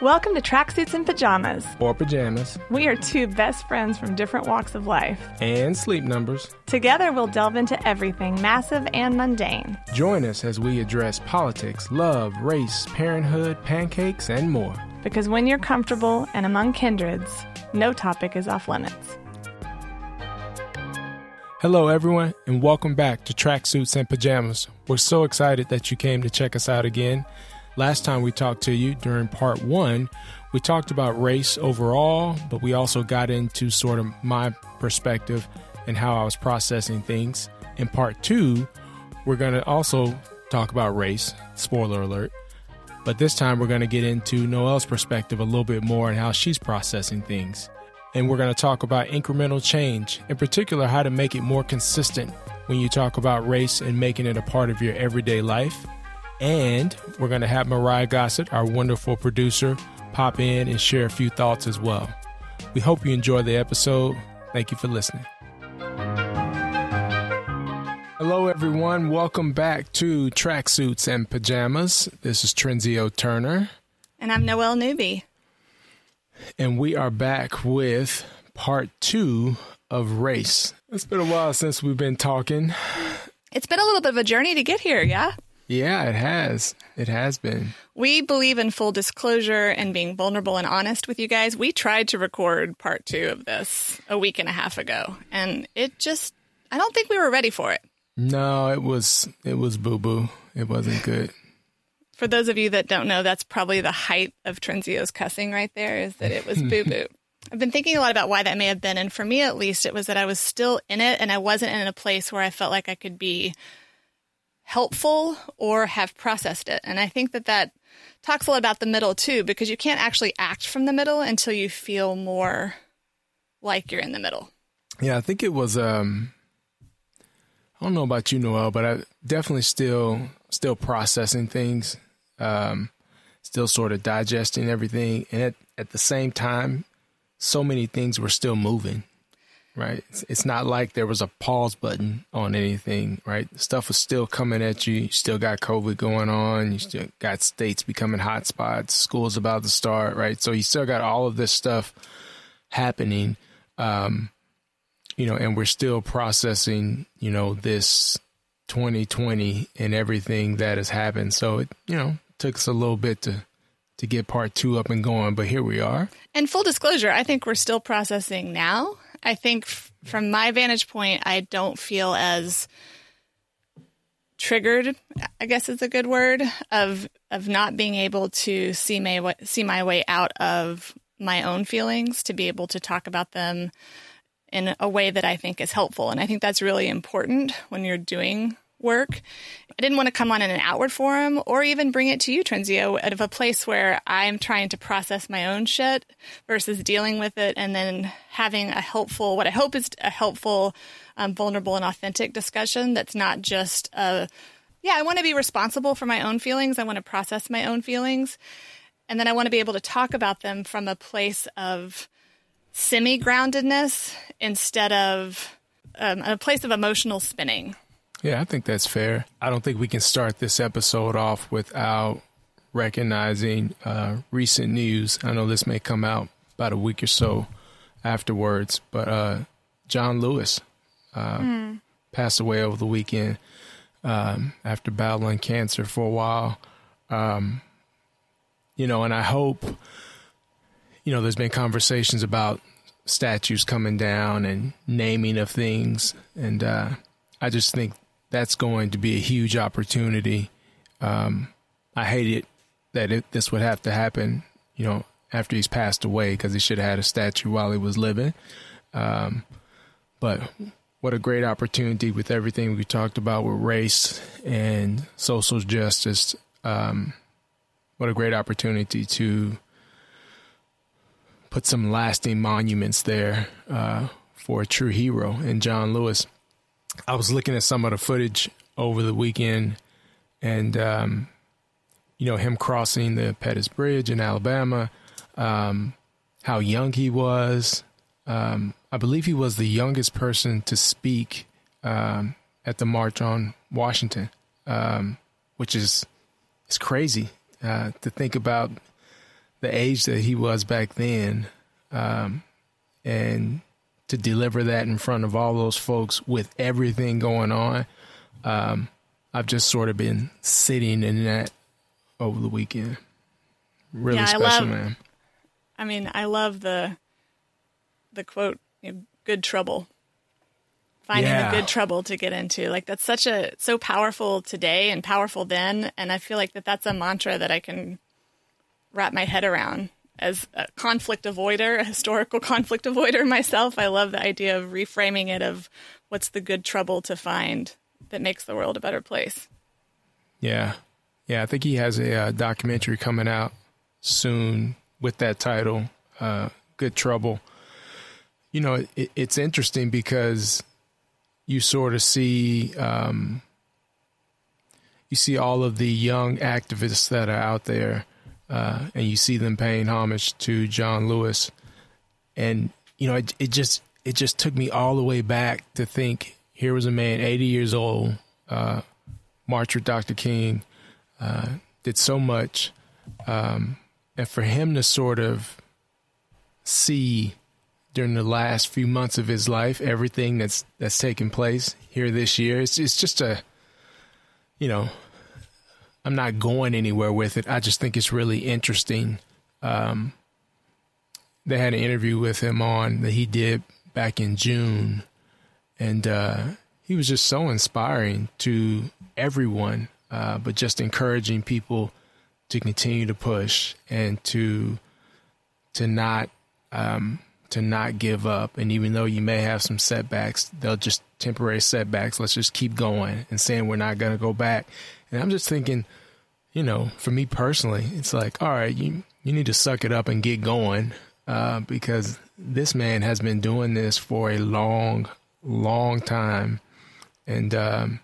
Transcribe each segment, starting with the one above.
Welcome to Tracksuits and Pajamas. Or pajamas. We are two best friends from different walks of life. And sleep numbers. Together, we'll delve into everything massive and mundane. Join us as we address politics, love, race, parenthood, pancakes, and more. Because when you're comfortable and among kindreds, no topic is off limits. Hello, everyone, and welcome back to Tracksuits and Pajamas. We're so excited that you came to check us out again. Last time we talked to you during part one, we talked about race overall, but we also got into sort of my perspective and how I was processing things. In part two, we're going to also talk about race, spoiler alert. But this time we're going to get into Noelle's perspective a little bit more and how she's processing things. And we're going to talk about incremental change, in particular, how to make it more consistent when you talk about race and making it a part of your everyday life. And we're going to have Mariah Gossett, our wonderful producer, pop in and share a few thoughts as well. We hope you enjoy the episode. Thank you for listening. Hello, everyone. Welcome back to Tracksuits and Pajamas. This is Trenzio Turner. And I'm Noelle Newby. And we are back with part two of Race. It's been a while since we've been talking. It's been a little bit of a journey to get here, yeah? Yeah, it has. It has been. We believe in full disclosure and being vulnerable and honest with you guys. We tried to record part two of this a week and a half ago, and it just, I don't think we were ready for it. No, it was, it was boo boo. It wasn't good. For those of you that don't know, that's probably the height of Trenzio's cussing right there, is that it was boo boo. I've been thinking a lot about why that may have been. And for me, at least, it was that I was still in it and I wasn't in a place where I felt like I could be helpful or have processed it. And I think that that talks a lot about the middle too, because you can't actually act from the middle until you feel more like you're in the middle. Yeah, I think it was. um I don't know about you, Noelle, but I definitely still still processing things, um, still sort of digesting everything, and at, at the same time, so many things were still moving right? It's, it's, not like there was a pause button on anything, right? Stuff was still coming at you. You still got COVID going on. You still got states becoming hotspots. School's about to start, right? So you still got all of this stuff happening, um, you know, and we're still processing, you know, this 2020 and everything that has happened. So it, you know, took us a little bit to to get part two up and going, but here we are. And full disclosure, I think we're still processing now. I think f- from my vantage point, I don't feel as triggered. I guess is a good word of of not being able to see my see my way out of my own feelings to be able to talk about them in a way that I think is helpful. And I think that's really important when you're doing work. I didn't want to come on in an outward forum or even bring it to you, Trenzio, out of a place where I'm trying to process my own shit versus dealing with it and then having a helpful, what I hope is a helpful, um, vulnerable, and authentic discussion that's not just a, yeah, I want to be responsible for my own feelings. I want to process my own feelings. And then I want to be able to talk about them from a place of semi groundedness instead of um, a place of emotional spinning. Yeah, I think that's fair. I don't think we can start this episode off without recognizing uh, recent news. I know this may come out about a week or so afterwards, but uh, John Lewis uh, mm. passed away over the weekend um, after battling cancer for a while. Um, you know, and I hope, you know, there's been conversations about statues coming down and naming of things, and uh, I just think that's going to be a huge opportunity. Um, I hate it that it, this would have to happen, you know, after he's passed away because he should have had a statue while he was living. Um, but what a great opportunity with everything we talked about with race and social justice. Um, what a great opportunity to put some lasting monuments there uh, for a true hero in John Lewis. I was looking at some of the footage over the weekend, and um, you know him crossing the Pettus Bridge in Alabama, um, how young he was. Um, I believe he was the youngest person to speak um, at the March on Washington, um, which is is crazy uh, to think about the age that he was back then, um, and to deliver that in front of all those folks with everything going on, um, I've just sort of been sitting in that over the weekend. Really Yeah, I special, love- man. I mean, I love the the quote, you know, "good trouble." Finding Yeah. the good trouble to get into, like that's such a so powerful today and powerful then, and I feel like that that's a mantra that I can wrap my head around as a conflict avoider, a historical conflict avoider myself. I love the idea of reframing it of what's the good trouble to find that makes the world a better place. Yeah. Yeah, I think he has a uh, documentary coming out soon with that title, uh, Good Trouble. You know, it, it's interesting because you sort of see um, you see all of the young activists that are out there, uh, and you see them paying homage to John Lewis, and you know, it, it just it just took me all the way back to think here was a man, eighty years old, uh, marched with Dr. King, uh, did so much, um, and for him to sort of see during the last few months of his life everything that's that's taken place here this year, it's it's just a, you know, I'm not going anywhere with it. I just think it's really interesting. Um, they had an interview with him on that he did back in June, and uh, he was just so inspiring to everyone, uh, but just encouraging people to continue to push and to to not um, to not give up. And even though you may have some setbacks, they'll just temporary setbacks. Let's just keep going and saying we're not going to go back. And I'm just thinking, you know, for me personally, it's like, all right, you you need to suck it up and get going uh, because this man has been doing this for a long, long time, and um,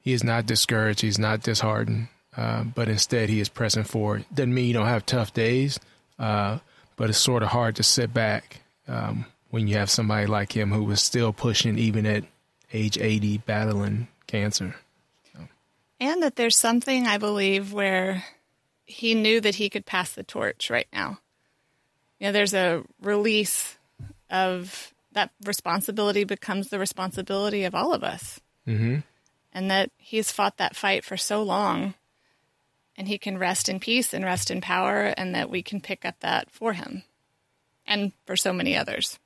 he is not discouraged. He's not disheartened, uh, but instead he is pressing forward. Doesn't mean you don't have tough days, uh, but it's sort of hard to sit back um, when you have somebody like him who was still pushing even at age 80, battling cancer. And that there's something I believe where he knew that he could pass the torch right now. You know, there's a release of that responsibility becomes the responsibility of all of us. Mm-hmm. And that he's fought that fight for so long and he can rest in peace and rest in power and that we can pick up that for him and for so many others.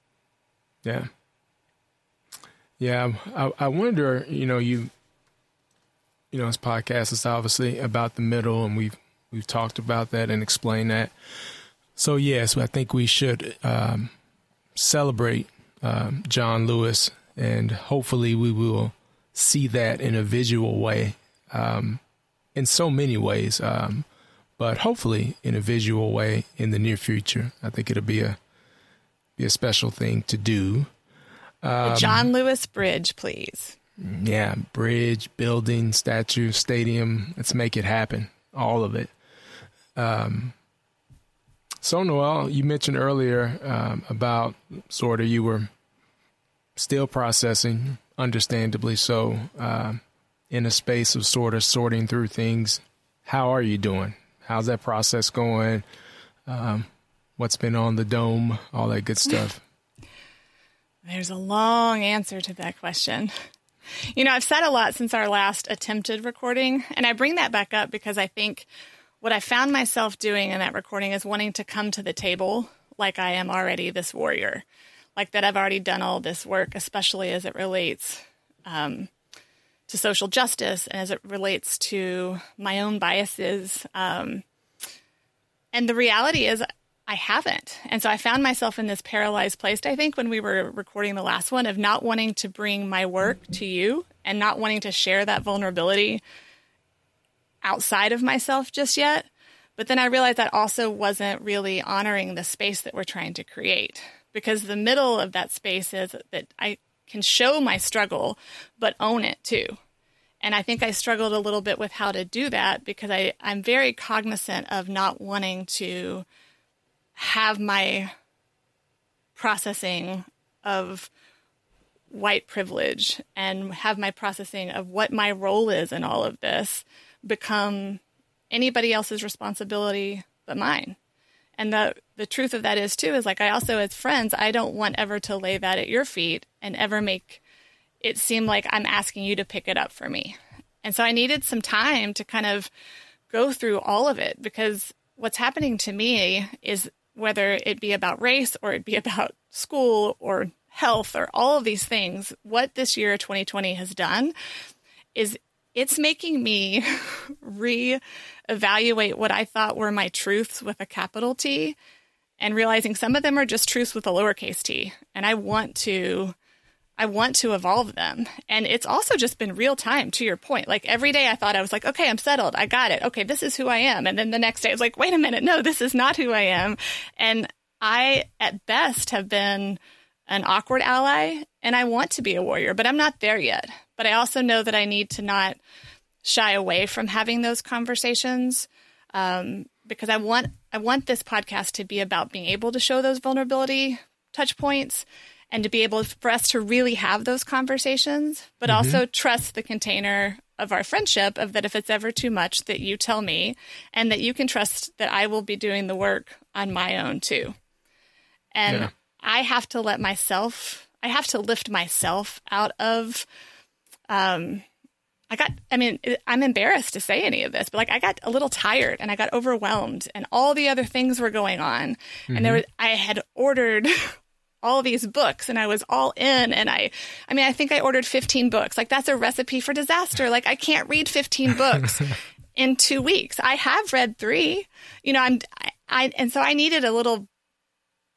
Yeah. Yeah. I, I wonder, you know, you, you know, this podcast is obviously about the middle and we've, we've talked about that and explained that. So yes, I think we should, um, celebrate, um, John Lewis and hopefully we will see that in a visual way, um, in so many ways. Um, but hopefully in a visual way in the near future. I think it'll be a, be a special thing to do. John Lewis Bridge, please. Yeah, bridge, building, statue, stadium. Let's make it happen. All of it. Um, so, Noelle, you mentioned earlier um, about sort of you were still processing, understandably so, um, in a space of sort of sorting through things. How are you doing? How's that process going? Um, what's been on the dome? All that good stuff. There's a long answer to that question. You know, I've said a lot since our last attempted recording, and I bring that back up because I think what I found myself doing in that recording is wanting to come to the table like I am already this warrior, like that I've already done all this work, especially as it relates um, to social justice and as it relates to my own biases. Um, and the reality is, I haven't. And so I found myself in this paralyzed place, I think, when we were recording the last one, of not wanting to bring my work to you and not wanting to share that vulnerability outside of myself just yet. But then I realized that also wasn't really honoring the space that we're trying to create because the middle of that space is that I can show my struggle, but own it too. And I think I struggled a little bit with how to do that because I, I'm very cognizant of not wanting to have my processing of white privilege and have my processing of what my role is in all of this become anybody else's responsibility but mine. And the the truth of that is too is like I also as friends, I don't want ever to lay that at your feet and ever make it seem like I'm asking you to pick it up for me. And so I needed some time to kind of go through all of it because what's happening to me is whether it be about race or it be about school or health or all of these things, what this year 2020 has done is it's making me re-evaluate what I thought were my truths with a capital T and realizing some of them are just truths with a lowercase t. And I want to I want to evolve them. And it's also just been real time to your point. Like every day I thought I was like, okay, I'm settled. I got it. Okay, this is who I am. And then the next day I was like, wait a minute. No, this is not who I am. And I, at best, have been an awkward ally and I want to be a warrior, but I'm not there yet. But I also know that I need to not shy away from having those conversations. Um, because I want I want this podcast to be about being able to show those vulnerability touch points and to be able for us to really have those conversations, but mm-hmm. also trust the container of our friendship of that if it's ever too much that you tell me and that you can trust that I will be doing the work on my own too. And yeah. I have to let myself I have to lift myself out of um I got, I mean, I'm embarrassed to say any of this, but like I got a little tired and I got overwhelmed and all the other things were going on. Mm-hmm. And there mm-hmm. was, I had ordered all these books and I was all in and I I mean I think I ordered 15 books. Like that's a recipe for disaster. Like I can't read 15 books in 2 weeks. I have read 3. You know, I'm I, I and so I needed a little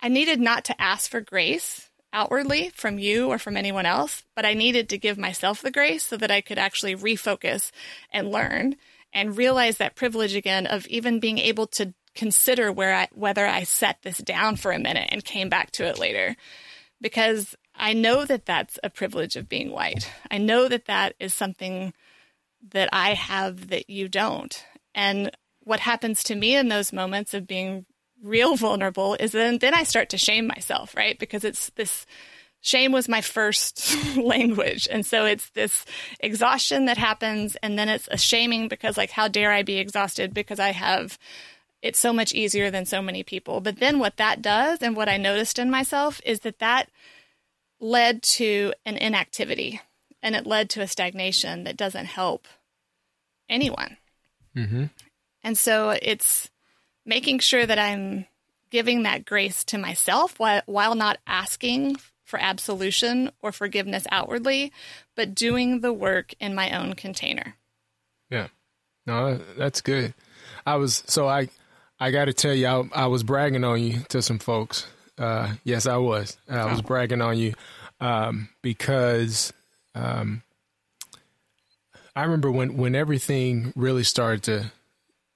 I needed not to ask for grace outwardly from you or from anyone else, but I needed to give myself the grace so that I could actually refocus and learn and realize that privilege again of even being able to consider where I, whether I set this down for a minute and came back to it later because I know that that's a privilege of being white. I know that that is something that I have that you don't. And what happens to me in those moments of being real vulnerable is then then I start to shame myself, right? Because it's this shame was my first language. And so it's this exhaustion that happens and then it's a shaming because like how dare I be exhausted because I have it's so much easier than so many people. But then what that does and what I noticed in myself is that that led to an inactivity and it led to a stagnation that doesn't help anyone. Mm-hmm. And so it's making sure that I'm giving that grace to myself while, while not asking for absolution or forgiveness outwardly, but doing the work in my own container. Yeah. No, that's good. I was so I I got to tell you, I, I, was bragging on you to some folks. Uh, yes, I was. I was oh. bragging on you um, because um, I remember when, when everything really started to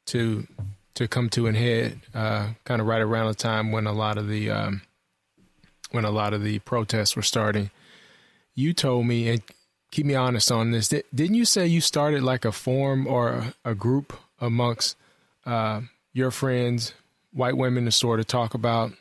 to to come to an head, uh, kind of right around the time when a lot of the um, when a lot of the protests were starting. You told me, and keep me honest on this. Didn't you say you started like a forum or a group amongst uh, your friends, white women, to sort of talk about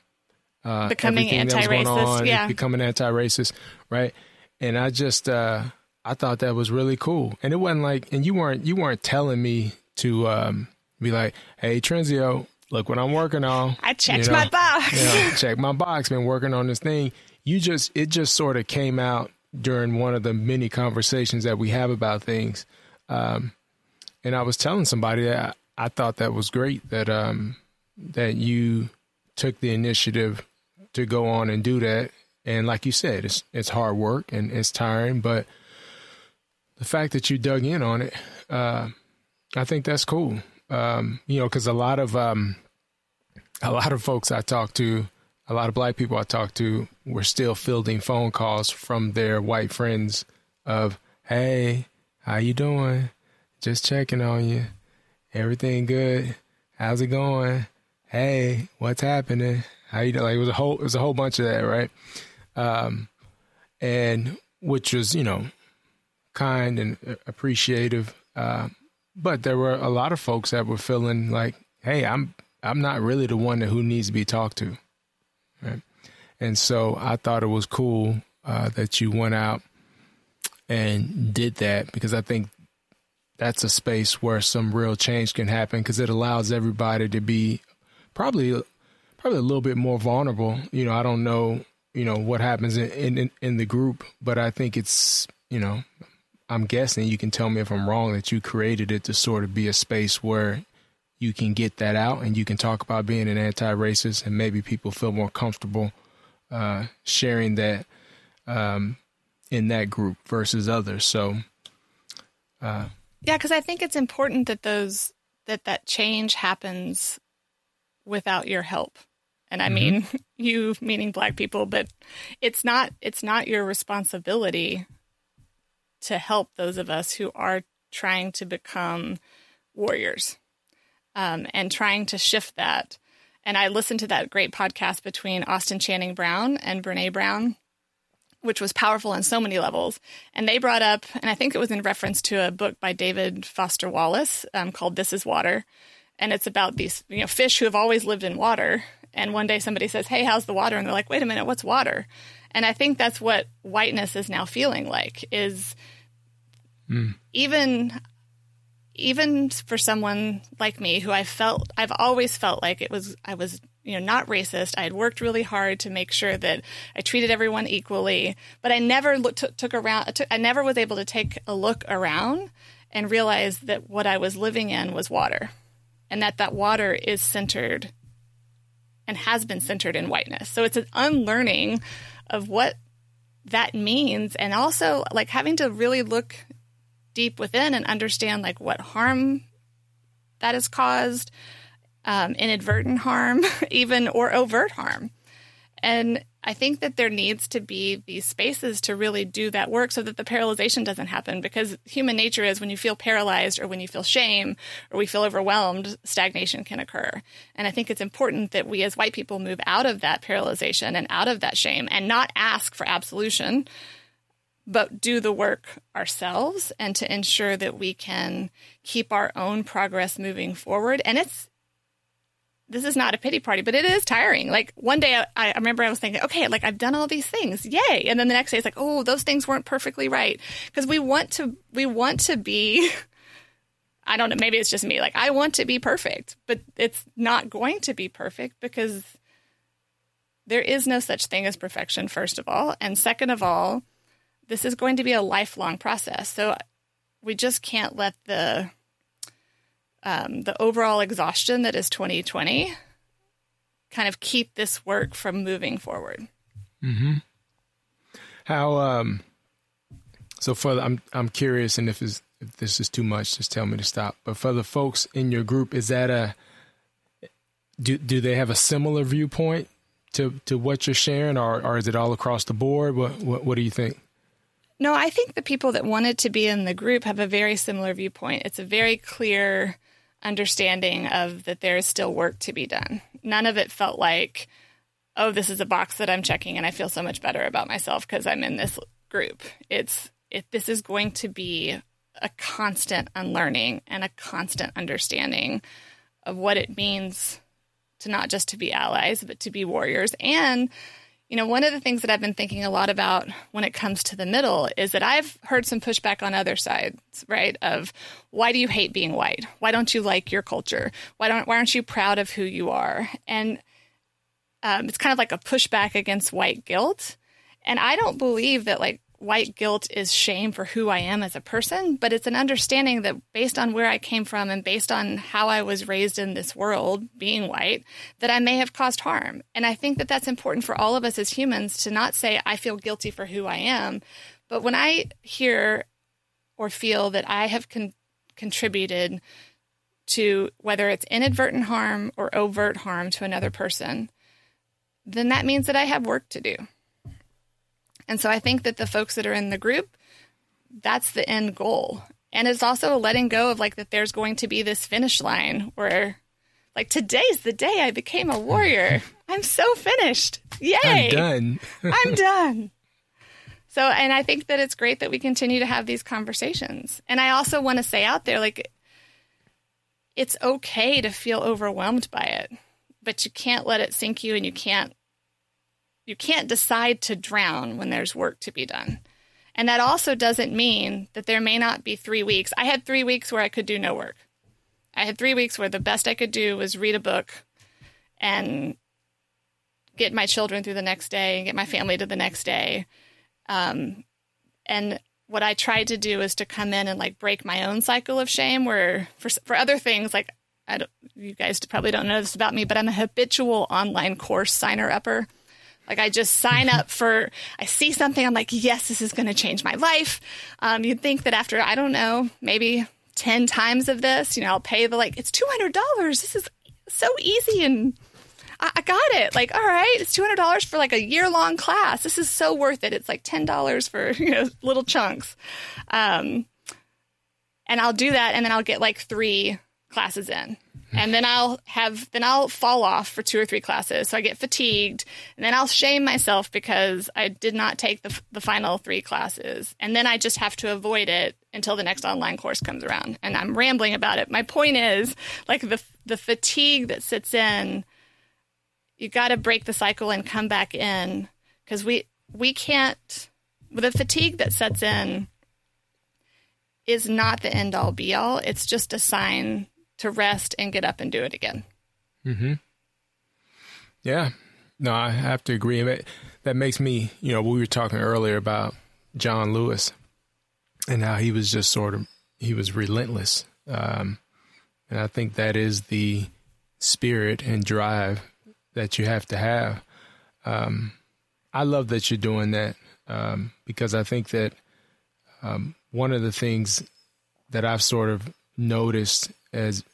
uh, becoming anti-racist, yeah, becoming anti-racist, right? And I just uh, I thought that was really cool, and it wasn't like, and you weren't you weren't telling me to um, be like, hey, Trenzio, look what I'm working on. I checked you know, my box. you know, check my box. Been working on this thing. You just it just sort of came out during one of the many conversations that we have about things. Um, and I was telling somebody that I thought that was great that um, that you took the initiative to go on and do that. And like you said, it's it's hard work and it's tiring, but the fact that you dug in on it, uh, I think that's cool. Um, you know, because a lot of um, a lot of folks I talk to, a lot of black people I talk to, were still fielding phone calls from their white friends of, "Hey, how you doing? Just checking on you." Everything good? How's it going? Hey, what's happening? How you doing? Like it was a whole it was a whole bunch of that, right? Um, and which was you know kind and appreciative. Uh, but there were a lot of folks that were feeling like, hey, I'm I'm not really the one that who needs to be talked to, right? And so I thought it was cool uh, that you went out and did that because I think that's a space where some real change can happen because it allows everybody to be probably probably a little bit more vulnerable. You know, I don't know, you know, what happens in, in, in the group, but I think it's, you know, I'm guessing you can tell me if I'm wrong that you created it to sort of be a space where you can get that out and you can talk about being an anti-racist and maybe people feel more comfortable uh, sharing that um, in that group versus others. So, uh, yeah, because I think it's important that those that that change happens without your help. And I mm-hmm. mean you meaning black people, but it's not it's not your responsibility to help those of us who are trying to become warriors um, and trying to shift that. And I listened to that great podcast between Austin Channing Brown and Brene Brown, which was powerful on so many levels. And they brought up, and I think it was in reference to a book by David Foster Wallace um, called This is Water. And it's about these you know fish who have always lived in water. And one day somebody says, Hey, how's the water? And they're like, Wait a minute, what's water? And I think that's what whiteness is now feeling like is mm. even even for someone like me who I felt I've always felt like it was I was you know not racist. I had worked really hard to make sure that I treated everyone equally, but I never look, took, took around. I never was able to take a look around and realize that what I was living in was water, and that that water is centered and has been centered in whiteness. So it's an unlearning of what that means, and also like having to really look deep within and understand like what harm that has caused, um, inadvertent harm, even or overt harm. And I think that there needs to be these spaces to really do that work so that the paralyzation doesn't happen because human nature is when you feel paralyzed or when you feel shame or we feel overwhelmed, stagnation can occur. And I think it's important that we as white people move out of that paralyzation and out of that shame and not ask for absolution but do the work ourselves and to ensure that we can keep our own progress moving forward. And it's, this is not a pity party, but it is tiring. Like one day I, I, remember I was thinking, okay, like I've done all these things. Yay. And then the next day it's like, oh, those things weren't perfectly right. Cause we want to, we want to be, I don't know, maybe it's just me. Like I want to be perfect, but it's not going to be perfect because there is no such thing as perfection, first of all. And second of all, this is going to be a lifelong process. So we just can't let the um, the overall exhaustion that is 2020 kind of keep this work from moving forward. Mm-hmm. How um, so for the, I'm I'm curious, and if if this is too much, just tell me to stop. But for the folks in your group, is that a do do they have a similar viewpoint to to what you're sharing, or or is it all across the board? What what, what do you think? No, I think the people that wanted to be in the group have a very similar viewpoint. It's a very clear understanding of that there is still work to be done. None of it felt like, oh, this is a box that I'm checking and I feel so much better about myself because I'm in this group. It's it, this is going to be a constant unlearning and a constant understanding of what it means to not just to be allies but to be warriors and you know, one of the things that I've been thinking a lot about when it comes to the middle is that I've heard some pushback on other sides, right? Of why do you hate being white? Why don't you like your culture? Why don't why aren't you proud of who you are? And um, it's kind of like a pushback against white guilt. And I don't believe that like white guilt is shame for who I am as a person, but it's an understanding that based on where I came from and based on how I was raised in this world, being white, that I may have caused harm. And I think that that's important for all of us as humans to not say, I feel guilty for who I am. But when I hear or feel that I have con- contributed to whether it's inadvertent harm or overt harm to another person, then that means that I have work to do. And so I think that the folks that are in the group, that's the end goal. And it's also letting go of like that there's going to be this finish line where like today's the day I became a warrior. I'm so finished. Yay. I'm done. I'm done. So, and I think that it's great that we continue to have these conversations. And I also want to say out there, like, it's okay to feel overwhelmed by it, but you can't let it sink you and you can't you can't decide to drown when there's work to be done. And that also doesn't mean that there may not be three weeks. I had three weeks where I could do no work. I had three weeks where the best I could do was read a book and get my children through the next day and get my family to the next day. Um, and what I tried to do is to come in and like break my own cycle of shame. Where for for other things, like I don't, you guys probably don't know this about me, but I'm a habitual online course signer upper. Like I just sign up for, I see something, I'm like, yes, this is going to change my life. Um, you'd think that after, I don't know, maybe 10 times of this, you know, I'll pay the like, it's $200. This is so easy and I, I got it. Like, all right, it's $200 for like a year long class. This is so worth it. It's like $10 for, you know, little chunks. Um, and I'll do that and then I'll get like three classes in and then I'll have then I'll fall off for two or three classes, so I get fatigued, and then I'll shame myself because I did not take the the final three classes, and then I just have to avoid it until the next online course comes around. And I'm rambling about it. My point is, like the the fatigue that sits in, you got to break the cycle and come back in because we we can't. The fatigue that sets in is not the end all be all. It's just a sign to rest and get up and do it again. Hmm. Yeah. No, I have to agree. That makes me, you know, we were talking earlier about John Lewis and how he was just sort of he was relentless, um, and I think that is the spirit and drive that you have to have. Um, I love that you're doing that um, because I think that um, one of the things that I've sort of noticed as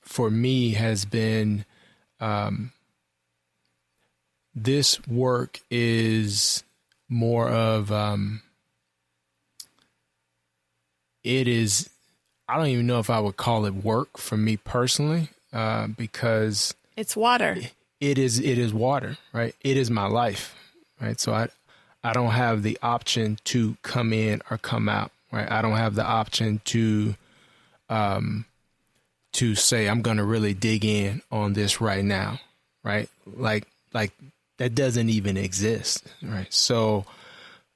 for me has been um, this work is more of um, it is I don't even know if I would call it work for me personally uh, because it's water. It is it is water, right? It is my life, right? So I I don't have the option to come in or come out, right? I don't have the option to um to say I'm going to really dig in on this right now, right? Like like that doesn't even exist, right? So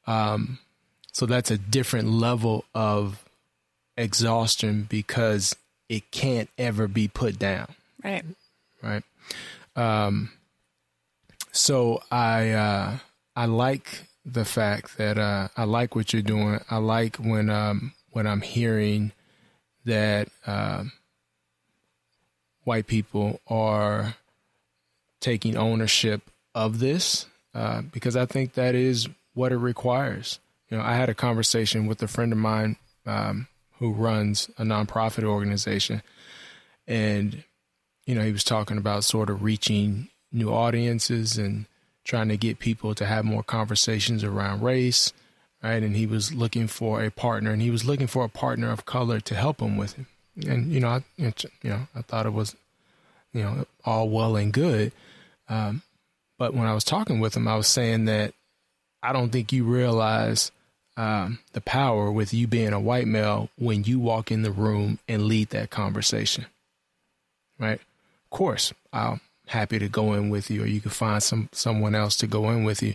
um so that's a different level of exhaustion because it can't ever be put down. Right. Right. Um so I uh I like the fact that uh I like what you're doing. I like when um when I'm hearing that um white people are taking ownership of this uh, because I think that is what it requires. You know, I had a conversation with a friend of mine um, who runs a nonprofit organization, and you know, he was talking about sort of reaching new audiences and trying to get people to have more conversations around race, right? And he was looking for a partner, and he was looking for a partner of color to help him with him and you know, I, you know, I thought it was, you know, all well and good. Um, but when I was talking with him, I was saying that I don't think you realize um, the power with you being a white male when you walk in the room and lead that conversation. Right? Of course, I'm happy to go in with you, or you can find some someone else to go in with you.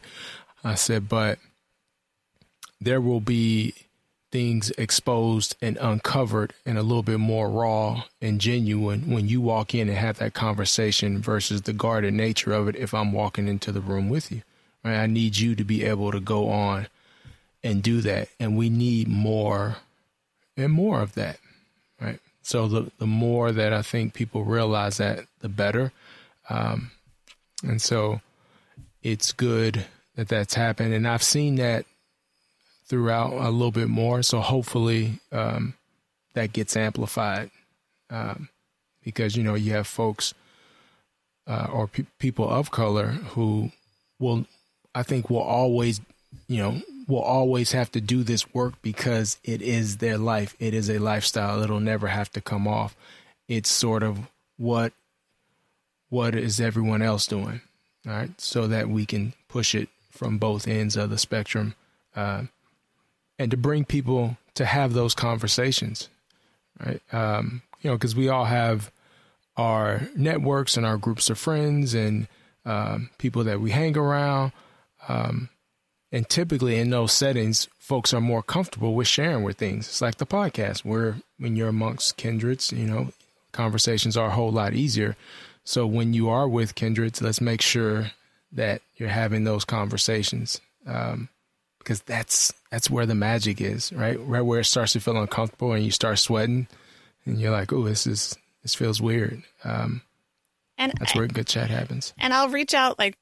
I said, but there will be things exposed and uncovered and a little bit more raw and genuine when you walk in and have that conversation versus the guarded nature of it if I'm walking into the room with you. Right? I need you to be able to go on and do that. And we need more and more of that. Right. So the the more that I think people realize that, the better. Um, and so it's good that that's happened. And I've seen that throughout a little bit more. So hopefully um, that gets amplified um, because you know you have folks uh, or pe- people of color who will, I think, will always, you know, will always have to do this work because it is their life. It is a lifestyle. It'll never have to come off. It's sort of what what is everyone else doing, all right, so that we can push it from both ends of the spectrum. Uh, and to bring people to have those conversations, right? Um, you know, because we all have our networks and our groups of friends and um, people that we hang around. Um, and typically in those settings, folks are more comfortable with sharing with things. It's like the podcast, where when you're amongst kindreds, you know, conversations are a whole lot easier. So when you are with kindreds, let's make sure that you're having those conversations. Um, because that's that's where the magic is, right? Right where it starts to feel uncomfortable and you start sweating, and you're like, "Oh, this is this feels weird." Um, and that's I, where good chat happens. And I'll reach out like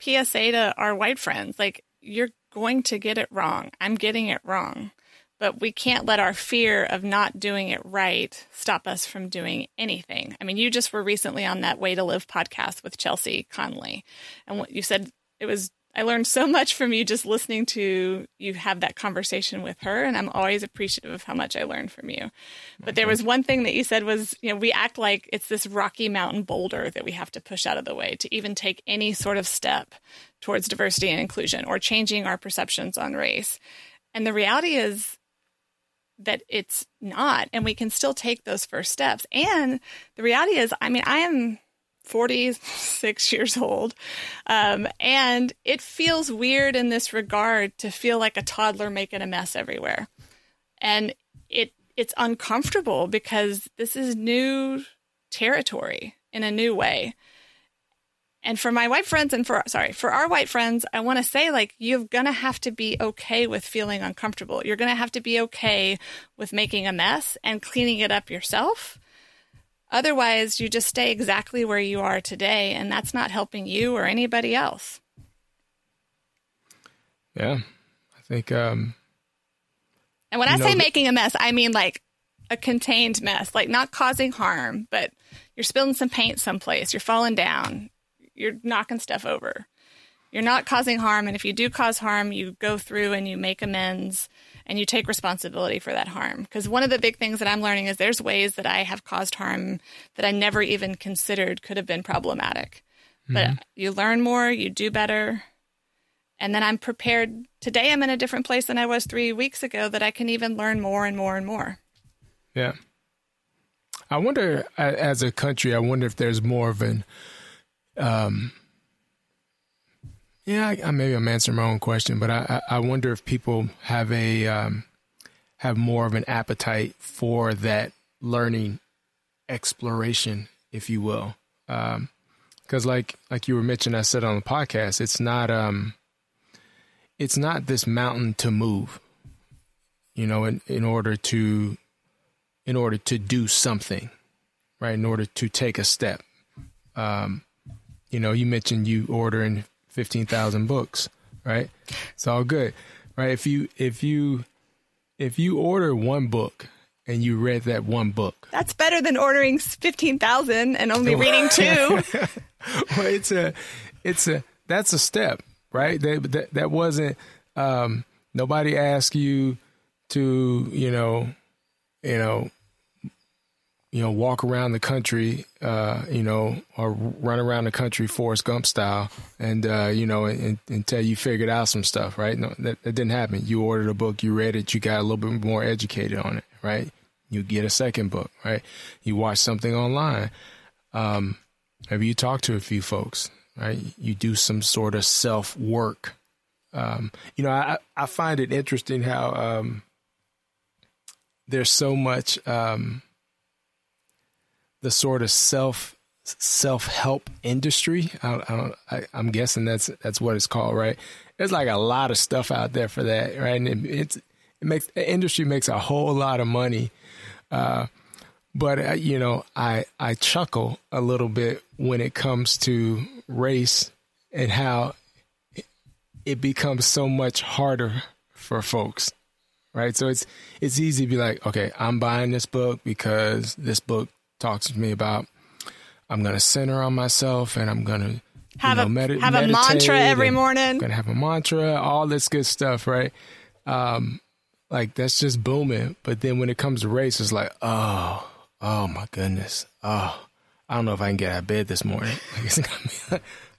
PSA to our white friends, like you're going to get it wrong. I'm getting it wrong. But we can't let our fear of not doing it right stop us from doing anything. I mean, you just were recently on that Way to Live podcast with Chelsea Conley. And what you said, it was I learned so much from you just listening to you have that conversation with her, and I'm always appreciative of how much I learned from you. But there was one thing that you said was, you know, we act like it's this Rocky Mountain boulder that we have to push out of the way to even take any sort of step towards diversity and inclusion or changing our perceptions on race. And the reality is that it's not, and we can still take those first steps. And the reality is, I mean, I am 46 years old. Um, and it feels weird in this regard to feel like a toddler making a mess everywhere. And it it's uncomfortable because this is new territory in a new way. And for my white friends and for sorry, for our white friends, I want to say like you're going to have to be okay with feeling uncomfortable. You're going to have to be okay with making a mess and cleaning it up yourself Otherwise, you just stay exactly where you are today, and that's not helping you or anybody else. Yeah, I think. Um, and when I say making a mess, I mean like a contained mess, like not causing harm, but you're spilling some paint someplace, you're falling down, you're knocking stuff over. You're not causing harm, and if you do cause harm, you go through and you make amends and you take responsibility for that harm. Because one of the big things that I'm learning is there's ways that I have caused harm that I never even considered could have been problematic. Mm-hmm. But you learn more, you do better. And then I'm prepared. Today, I'm in a different place than I was three weeks ago that I can even learn more and more and more. Yeah. I wonder, as a country, I wonder if there's more of an, um, yeah, I, I, maybe I'm answering my own question, but I, I wonder if people have a um, have more of an appetite for that learning exploration, if you will. Because, um, like like you were mentioning, I said on the podcast, it's not um, it's not this mountain to move. You know, in in order to in order to do something, right? In order to take a step. Um, you know, you mentioned you ordering 15,000 books, right? It's all good, right? If you, if you, if you order one book and you read that one book, that's better than ordering 15,000 and only reading two. well, it's a, it's a, that's a step, right? That, that, that wasn't, um, nobody asked you to, you know, you know, you know, walk around the country, uh, you know, or run around the country Forrest Gump style, and uh, you know, and, until you figured out some stuff, right? No, that, that didn't happen. You ordered a book, you read it, you got a little bit more educated on it, right? You get a second book, right? You watch something online. Um, maybe you talk to a few folks, right? You do some sort of self work. Um, you know, I I find it interesting how um, there's so much. Um, the sort of self self help industry. I, am guessing that's that's what it's called, right? There's like a lot of stuff out there for that, right? And it, it makes the industry makes a whole lot of money. Uh, but uh, you know, I I chuckle a little bit when it comes to race and how it, it becomes so much harder for folks right? So it's it's easy to be like, okay, I'm buying this book because this book talks to me about I'm going to center on myself and I'm going to have you know, a med- have a mantra every morning. I'm going to have a mantra, all this good stuff, right? Um, like that's just booming. But then when it comes to race, it's like, oh, oh my goodness, oh, I don't know if I can get out of bed this morning.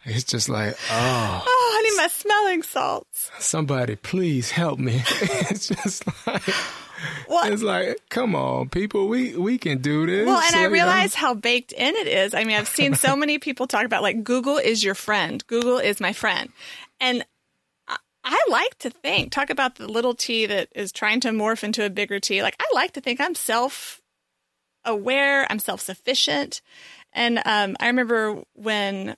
it's just like, oh, oh, I need my smelling salts. Somebody, please help me. it's just like. Well, it's like, come on, people, we we can do this. Well, and so, I realize know. how baked in it is. I mean, I've seen so many people talk about like Google is your friend. Google is my friend, and I like to think talk about the little T that is trying to morph into a bigger T. Like I like to think I'm self aware, I'm self sufficient, and um, I remember when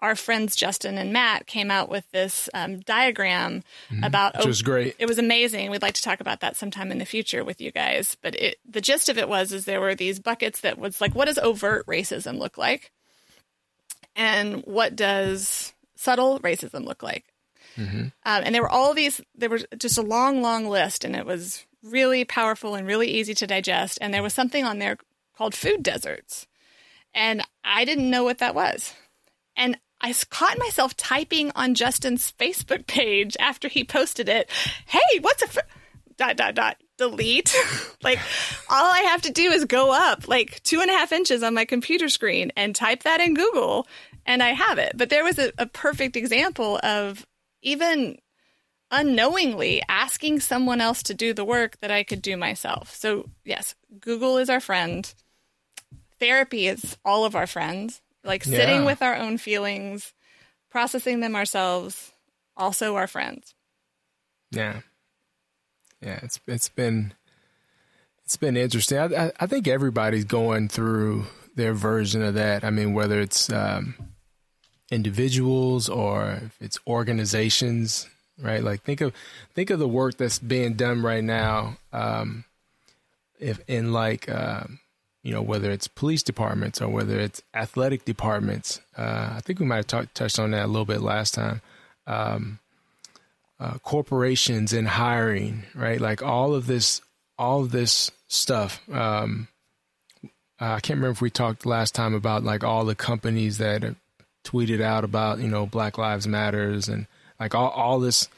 our friends Justin and Matt came out with this um, diagram mm-hmm. about. Which was great. It was amazing. We'd like to talk about that sometime in the future with you guys. But it, the gist of it was, is there were these buckets that was like, what does overt racism look like, and what does subtle racism look like? Mm-hmm. Um, and there were all these. There was just a long, long list, and it was really powerful and really easy to digest. And there was something on there called food deserts, and I didn't know what that was. And I caught myself typing on Justin's Facebook page after he posted it. Hey, what's a fr-? dot dot dot delete? like all I have to do is go up like two and a half inches on my computer screen and type that in Google, and I have it. But there was a, a perfect example of even unknowingly asking someone else to do the work that I could do myself. So yes, Google is our friend. Therapy is all of our friends like sitting yeah. with our own feelings, processing them ourselves, also our friends. Yeah. Yeah, it's it's been it's been interesting. I, I, I think everybody's going through their version of that. I mean, whether it's um, individuals or if it's organizations, right? Like think of think of the work that's being done right now. Um, if in like um, you know, whether it's police departments or whether it's athletic departments. Uh, I think we might have talk, touched on that a little bit last time. Um, uh, corporations and hiring, right? Like all of this, all of this stuff. Um, I can't remember if we talked last time about like all the companies that tweeted out about you know Black Lives Matters and like all all this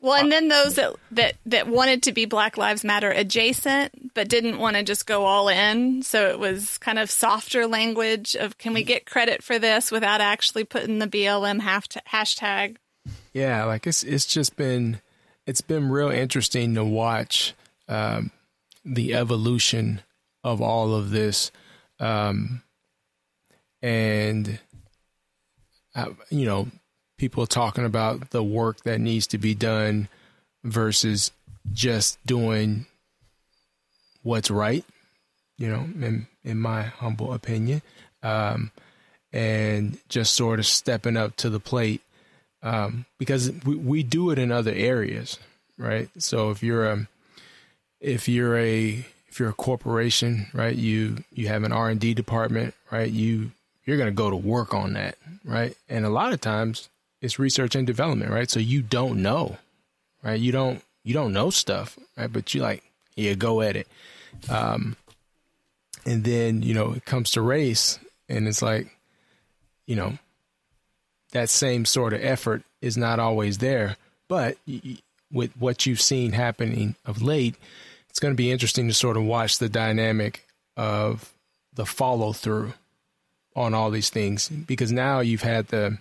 well, and then those that, that that wanted to be Black Lives Matter adjacent, but didn't want to just go all in. So it was kind of softer language of can we get credit for this without actually putting the BLM half hashtag. Yeah, like it's it's just been it's been real interesting to watch um, the evolution of all of this, um, and uh, you know people talking about the work that needs to be done versus just doing what's right, you know, in, in my humble opinion, um, and just sort of stepping up to the plate um, because we, we do it in other areas, right? So if you're a if you're a if you're a corporation, right, you you have an R and D department, right? You you're going to go to work on that, right? And a lot of times it's research and development, right? So you don't know, right? You don't you don't know stuff, right? But you like, yeah, go at it. Um, and then you know it comes to race, and it's like, you know, that same sort of effort is not always there. But with what you've seen happening of late, it's going to be interesting to sort of watch the dynamic of the follow through on all these things because now you've had the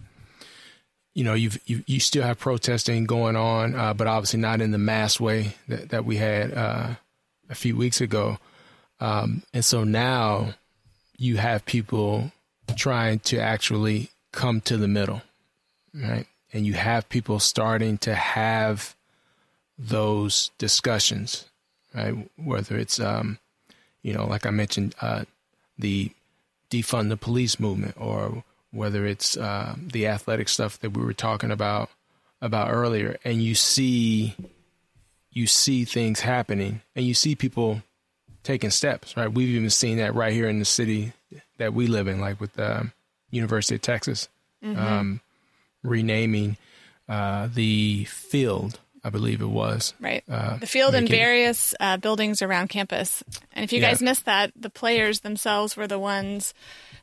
you know, you've, you, you still have protesting going on, uh, but obviously not in the mass way that, that we had uh, a few weeks ago. Um, and so now you have people trying to actually come to the middle, right? And you have people starting to have those discussions, right? Whether it's, um, you know, like I mentioned, uh, the defund the police movement or whether it's uh, the athletic stuff that we were talking about about earlier, and you see you see things happening, and you see people taking steps. Right, we've even seen that right here in the city that we live in, like with the um, University of Texas mm-hmm. um, renaming uh, the field. I believe it was right. Uh, the field and various uh, buildings around campus. And if you yeah. guys missed that, the players themselves were the ones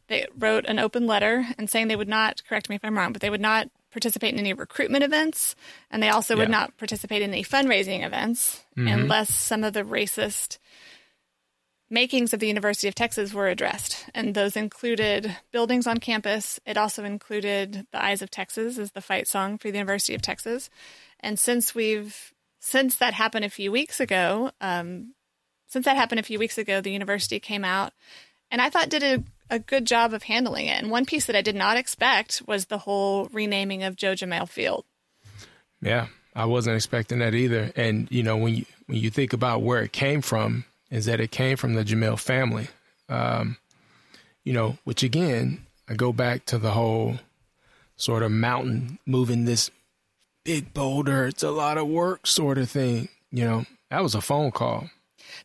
they wrote an open letter and saying they would not, correct me if I'm wrong, but they would not participate in any recruitment events. And they also yeah. would not participate in any fundraising events mm-hmm. unless some of the racist makings of the University of Texas were addressed. And those included buildings on campus. It also included The Eyes of Texas as the fight song for the University of Texas. And since we've since that happened a few weeks ago, um, since that happened a few weeks ago, the university came out and I thought did a a good job of handling it. And one piece that I did not expect was the whole renaming of Joe Jamail Field. Yeah, I wasn't expecting that either. And you know, when you when you think about where it came from, is that it came from the Jamail family. Um, you know, which again, I go back to the whole sort of mountain, moving this big boulder. It's a lot of work, sort of thing. You know, that was a phone call.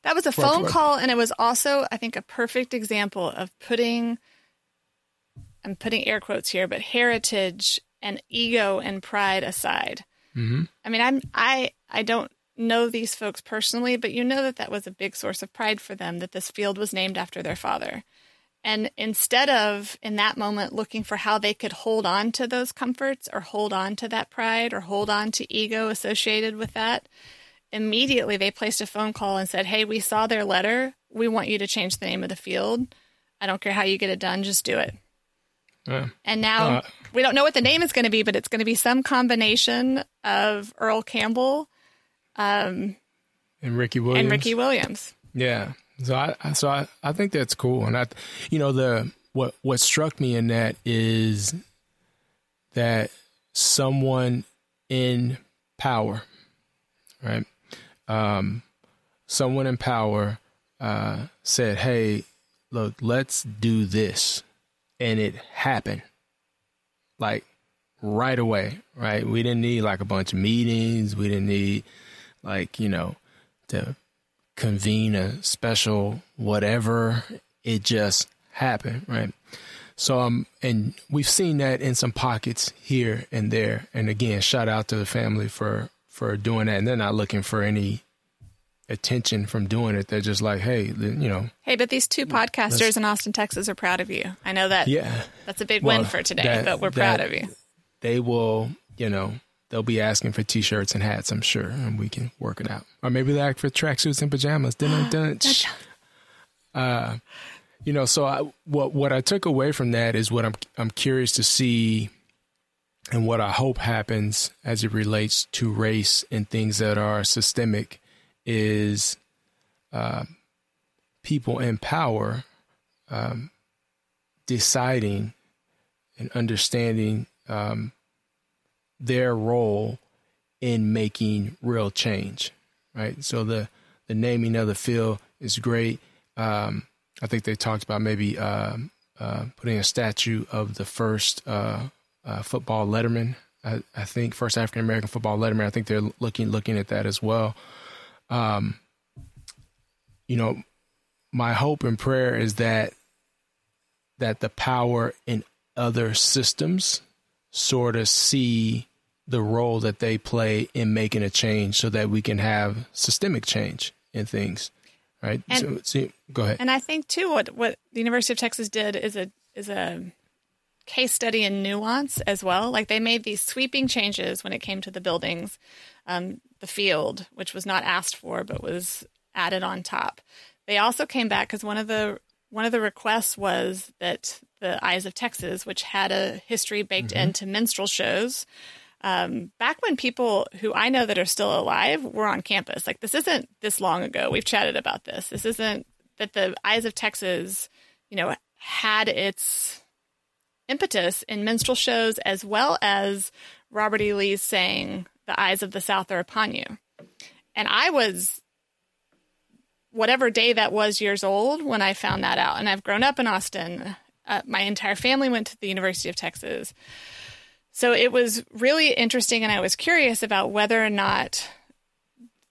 That was a phone call, and it was also, I think, a perfect example of putting. I'm putting air quotes here, but heritage and ego and pride aside. Mm-hmm. I mean, I'm I I don't know these folks personally, but you know that that was a big source of pride for them that this field was named after their father. And instead of in that moment looking for how they could hold on to those comforts or hold on to that pride or hold on to ego associated with that, immediately they placed a phone call and said, Hey, we saw their letter. We want you to change the name of the field. I don't care how you get it done, just do it. Yeah. And now Uh, we don't know what the name is going to be, but it's going to be some combination of Earl Campbell um, And Ricky Williams. and Ricky Williams. Yeah. So I I- so I, I think that's cool. And I you know the what what struck me in that is that someone in power, right? Um someone in power uh said, "Hey, look, let's do this." And it happened. Like right away, right? We didn't need like a bunch of meetings. We didn't need like, you know, to convene a special whatever. It just happened, right? So um and we've seen that in some pockets here and there. And again, shout out to the family for for doing that. And they're not looking for any attention from doing it. They're just like, hey, you know, Hey, but these two podcasters in Austin, Texas are proud of you. I know that yeah, that's a big Well, win for today, that- but we're proud of you. they will, you know, they'll be asking for t-shirts and hats, I'm sure, and we can work it out. Or maybe they ask for tracksuits and pajamas. Dun, dun, dun. Uh, you know, so I, what what I took away from that is what I'm I'm curious to see, and what I hope happens as it relates to race and things that are systemic, is uh, people in power um, deciding and understanding um, their role in making real change, right? So the the naming of the field is great. Um, I think they talked about maybe um, uh, putting a statue of the first uh, uh, football letterman. I, I think first African American football letterman. I think they're looking looking at that as well. Um, you know, my hope and prayer is that that the power in other systems sort of see the role that they play in making a change so that we can have systemic change in things right And- so, so go ahead And I think too, what what the University of Texas did is a is a case study in nuance as well. Like they made these sweeping changes when it came to the buildings, um, the field, which was not asked for but was added on top. They also came back because one of the one of the requests was that the Eyes of Texas, which had a history baked into minstrel shows, um, back when people who I know that are still alive were on campus. Like this isn't this long ago. We've chatted about this. This isn't that the Eyes of Texas, you know, had its impetus in minstrel shows as well as Robert E. Lee's saying, "The eyes of the South are upon you." And I was whatever day that was years old when I found that out. And I've grown up in Austin. Uh, my entire family went to the University of Texas. So it was really interesting, and I was curious about whether or not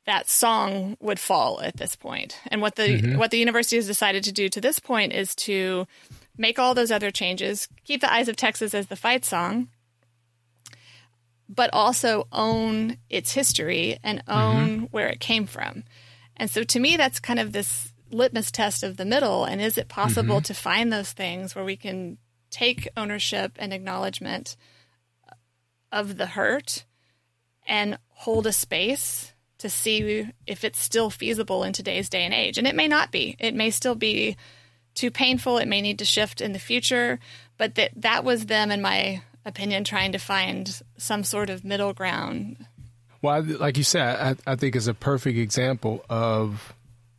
that song would fall at this point. And what the what the university has decided to do to this point is to make all those other changes, keep the Eyes of Texas as the fight song, but also own its history and mm-hmm. own where it came from. And so to me, that's kind of this litmus test of the middle. And is it possible mm-hmm. to find those things where we can take ownership and acknowledgement of the hurt and hold a space to see if it's still feasible in today's day and age. And it may not be. It may still be too painful. It may need to shift in the future. But that that was them, in my opinion, trying to find some sort of middle ground. Well, like you said, I, I think it's a perfect example of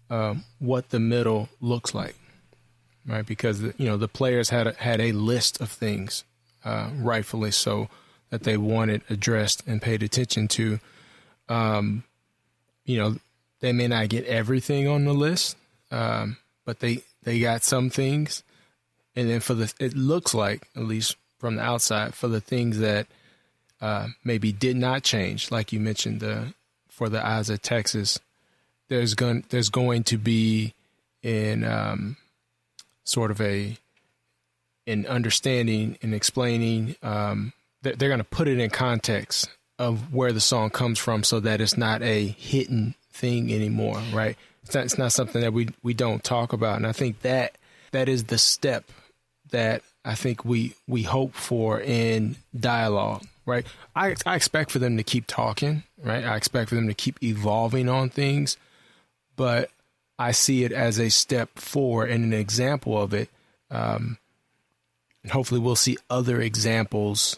um, what the middle looks like, right? Because you know the players had a, had a list of things, uh, rightfully so, that they wanted addressed and paid attention to. Um, you know, they may not get everything on the list, um, but they they got some things, and then for the it looks like at least from the outside for the things that uh, maybe did not change, like you mentioned, the for the eyes of Texas, there's going there's going to be in um, sort of a in understanding and explaining. Um, they're, they're going to put it in context of where the song comes from, so that it's not a hidden thing anymore, right? It's not, it's not something that we we don't talk about, and I think that that is the step that I think we we hope for in dialogue, right? I I expect for them to keep talking, right? I expect for them to keep evolving on things, but I see it as a step forward and an example of it. Um, and hopefully, we'll see other examples,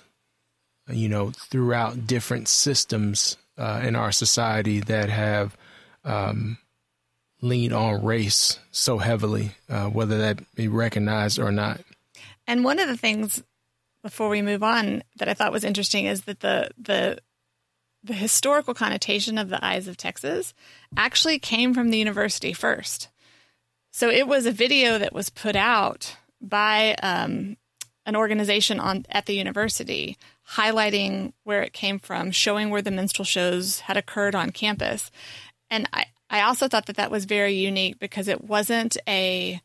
you know, throughout different systems uh, in our society that have um, leaned on race so heavily, uh, whether that be recognized or not. And one of the things before we move on that I thought was interesting is that the the the historical connotation of the Eyes of Texas actually came from the university first. So it was a video that was put out by um, an organization on at the university, highlighting where it came from, showing where the minstrel shows had occurred on campus, and I I also thought that that was very unique because it wasn't a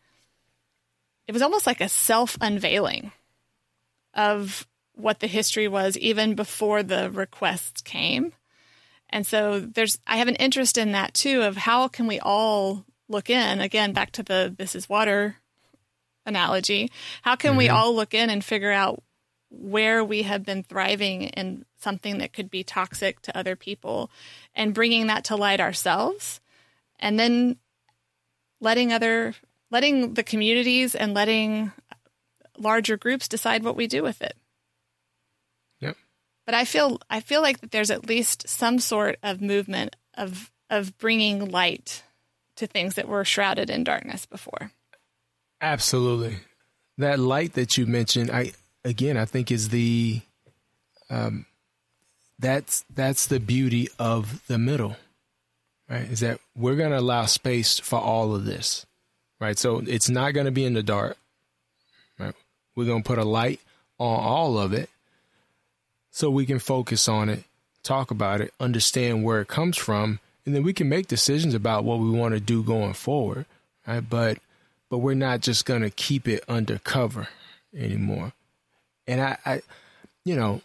it was almost like a self unveiling of what the history was even before the requests came. And so there's I have an interest in that too of how can we all look in again back to the this is water analogy. How can mm-hmm. we all look in and figure out where we have been thriving in something that could be toxic to other people and bringing that to light ourselves and then letting other letting the communities and letting larger groups decide what we do with it. Yep. But I feel I feel like that there's at least some sort of movement of of bringing light to things that were shrouded in darkness before. Absolutely. That light that you mentioned, I again, I think is the um that's that's the beauty of the middle. Right? Is that we're going to allow space for all of this right? So it's not going to be in the dark, right? We're going to put a light on all of it so we can focus on it, talk about it, understand where it comes from, and then we can make decisions about what we want to do going forward, right? But but we're not just going to keep it undercover anymore. And I, I, you know,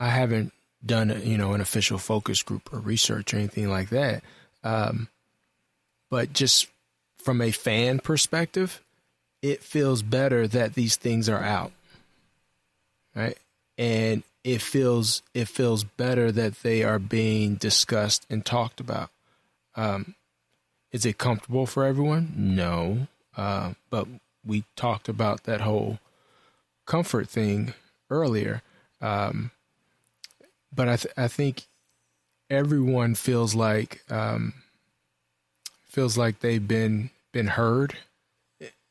I haven't done you know an official focus group or research or anything like that. Um, but just from a fan perspective, it feels better that these things are out. Right? And it feels it feels better that they are being discussed and talked about. Um, is it comfortable for everyone? No. Uh, but we talked about that whole comfort thing earlier. Um, but I, th- I think everyone feels like um, feels like they've been been heard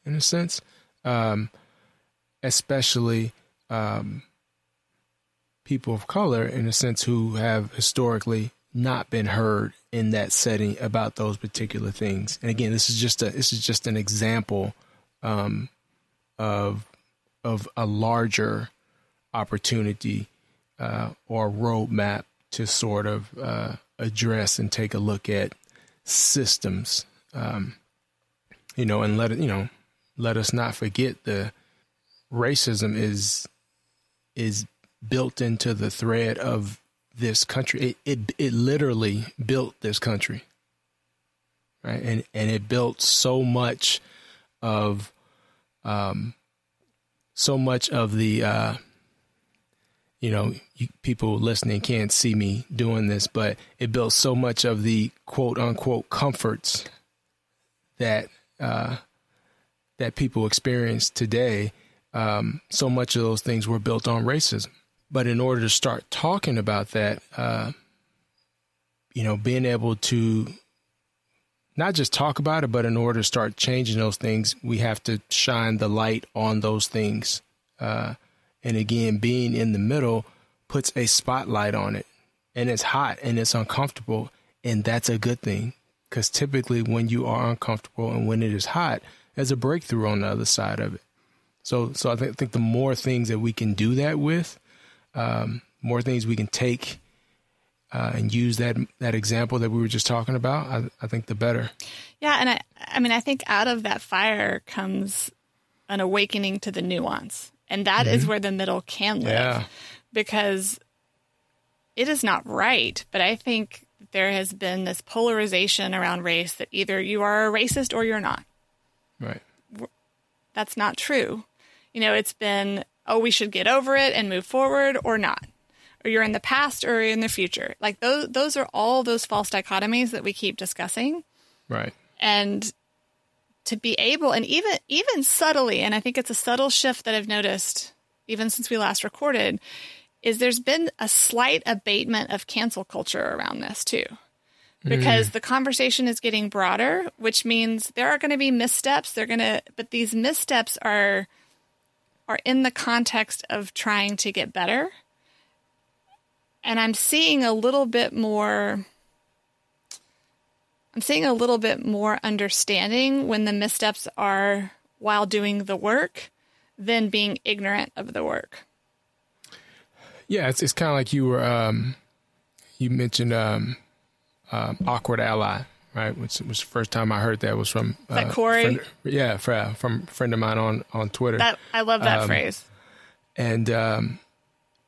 in a sense, um, especially um, people of color in a sense who have historically not been heard in that setting about those particular things. And again, this is just a this is just an example um, of of a larger opportunity uh, or roadmap to sort of uh, address and take a look at systems, um, you know, and let it, you know, let us not forget the racism is is built into the thread of this country. It it, it literally built this country, right? And and it built so much of, um, so much of the uh, you know, you, people listening can't see me doing this, but it built so much of the quote unquote comforts that uh, that people experience today. Um, so much of those things were built on racism. But in order to start talking about that, uh, you know, being able to not just talk about it, but in order to start changing those things, we have to shine the light on those things. Uh, and again, being in the middle puts a spotlight on it. And it's hot and it's uncomfortable. And that's a good thing. Because typically, when you are uncomfortable and when it is hot, there's a breakthrough on the other side of it. So, so I think, think the more things that we can do that with, um, more things we can take uh, and use that that example that we were just talking about, I, I think the better. Yeah, and I, I mean, I think out of that fire comes an awakening to the nuance, and that mm-hmm. is where the middle can live, yeah. because it is not right. But I think there has been this polarization around race that either you are a racist or you're not. Right. That's not true. You know, it's been, oh, we should get over it and move forward or not. Or you're in the past or in the future. Like those those are all those false dichotomies that we keep discussing. Right. And to be able and even even subtly, and I think it's a subtle shift that I've noticed even since we last recorded, is there's been a slight abatement of cancel culture around this too. Because mm. the conversation is getting broader, which means there are going to be missteps. They're going to, but these missteps are are in the context of trying to get better. And I'm seeing a little bit more I'm seeing a little bit more understanding when the missteps are while doing the work than being ignorant of the work. Yeah, it's it's kind of like you were um, you mentioned um, um, awkward ally, right? Which was the first time I heard that was from uh, that Corey. Friend, yeah, from a friend of mine on on Twitter. That I love that um, phrase. And um,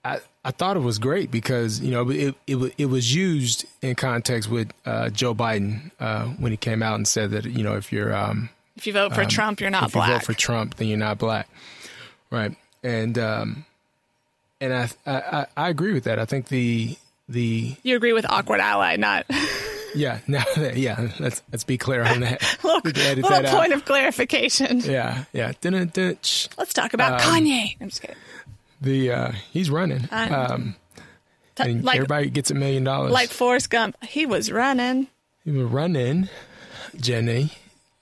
I I thought it was great because you know it it it was used in context with uh, Joe Biden uh, when he came out and said that you know if you're um, if you vote for um, Trump you're not if black. you vote for Trump then you're not black, right? And um, and I, I I agree with that. I think the the you agree with awkward ally, not. yeah, yeah, let's let's be clear on that. little little that point out. of clarification. Yeah, yeah. Let's talk about um, Kanye. I'm just kidding. The uh, he's running. Um, and like, everybody gets a million dollars. Like Forrest Gump, he was running. He was running, Jenny.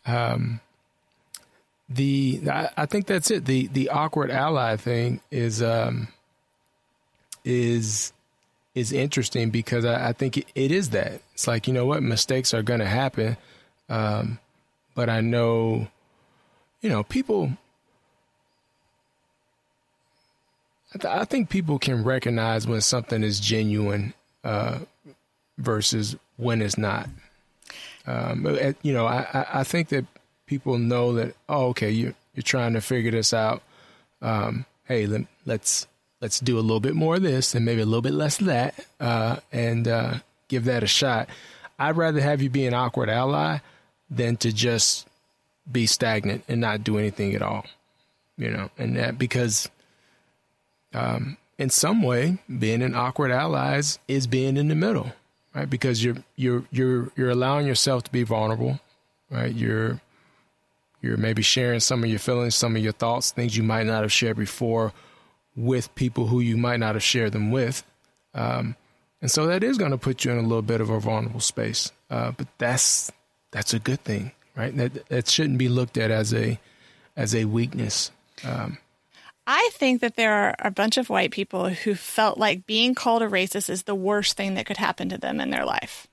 Um, the I, I, think that's it. The the awkward ally thing is um, is is interesting because I, I think it, it is that. It's like you know what mistakes are going to happen, um, but I know, you know, people. I, th- I think people can recognize when something is genuine uh, versus when it's not. Um, but, you know, I, I think that people know that. Oh, okay, you you're trying to figure this out. Um, hey, let, let's let's do a little bit more of this and maybe a little bit less of that, uh, and uh, give that a shot. I'd rather have you be an awkward ally than to just be stagnant and not do anything at all. You know, and that because um, in some way, being an awkward ally is, being in the middle, right? Because you're you're you're you're allowing yourself to be vulnerable, right? You're you're maybe sharing some of your feelings, some of your thoughts, things you might not have shared before with people who you might not have shared them with. Um, and so that is going to put you in a little bit of a vulnerable space. Uh, but that's that's a good thing, right? That that shouldn't be looked at as a as a weakness. Um, I think that there are a bunch of white people who felt like being called a racist is the worst thing that could happen to them in their life.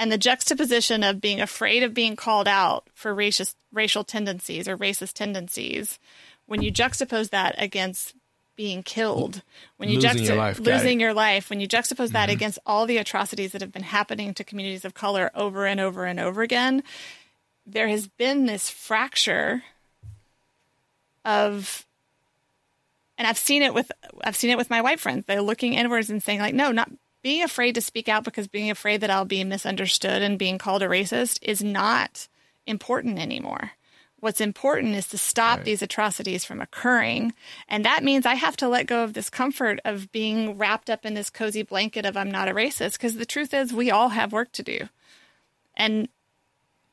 And the juxtaposition of being afraid of being called out for racist, racial tendencies or racist tendencies, when you juxtapose that against being killed, when you losing, juxta- your, life, losing your life, when you juxtapose that mm-hmm. against all the atrocities that have been happening to communities of color over and over and over again, there has been this fracture of and I've seen it with I've seen it with my white friends. They're looking inwards and saying like, no, not being afraid to speak out because being afraid that I'll be misunderstood and being called a racist is not important anymore. What's important is to stop right. these atrocities from occurring. And that means I have to let go of this comfort of being wrapped up in this cozy blanket of I'm not a racist. Because the truth is, we all have work to do. And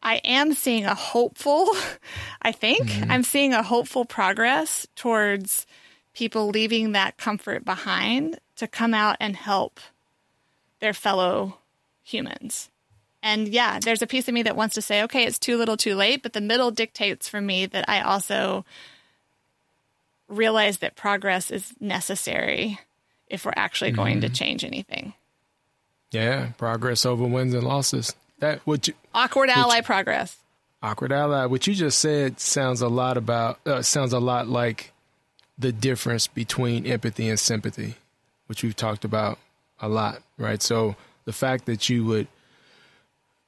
I am seeing a hopeful, I think, mm-hmm. I'm seeing a hopeful progress towards people leaving that comfort behind to come out and help their fellow humans. And yeah, there's a piece of me that wants to say, okay, it's too little too late, but the middle dictates for me that I also realize that progress is necessary if we're actually going mm-hmm. to change anything. Yeah, progress over wins and losses. That would you awkward ally you, progress. awkward ally. What you just said sounds a lot about uh, sounds a lot like the difference between empathy and sympathy, which we've talked about a lot, right? So the fact that you would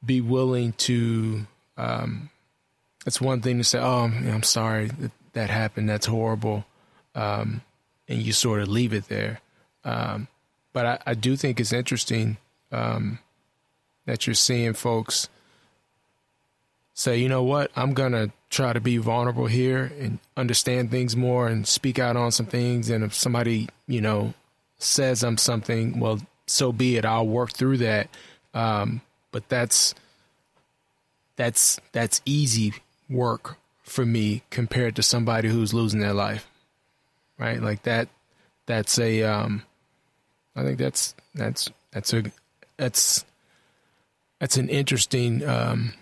be willing to, um, it's one thing to say, "Oh, I'm sorry that that happened. That's horrible," um, and you sort of leave it there. Um, but I, I, do think it's interesting um, that you're seeing folks say, you know what, I'm going to try to be vulnerable here and understand things more and speak out on some things. And if somebody, you know, says I'm something, well, so be it. I'll work through that. Um, but that's that's that's easy work for me compared to somebody who's losing their life, right? Like that. That's a. Um, I think that's that's that's a that's that's an interesting um,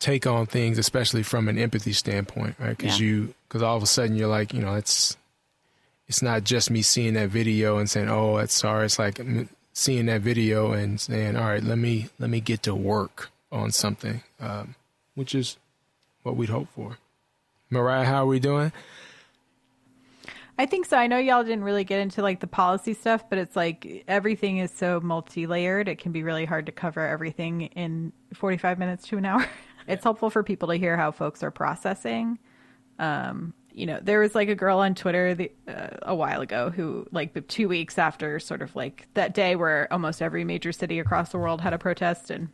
take on things, especially from an empathy standpoint, right? Because yeah. you, because all of a sudden you're like, you know, it's it's not just me seeing that video and saying, "Oh, that's sorry." It's like seeing that video and saying, "All right, let me let me get to work on something," um, which is what we'd hope for. Mariah, how are we doing? I think so. I know y'all didn't really get into like the policy stuff, but it's like everything is so multi-layered. It can be really hard to cover everything in 45 minutes to an hour. it's helpful for people to hear how folks are processing. Um, you know, there was like a girl on Twitter the, uh, a while ago who, like, two weeks after sort of like that day where almost every major city across the world had a protest, and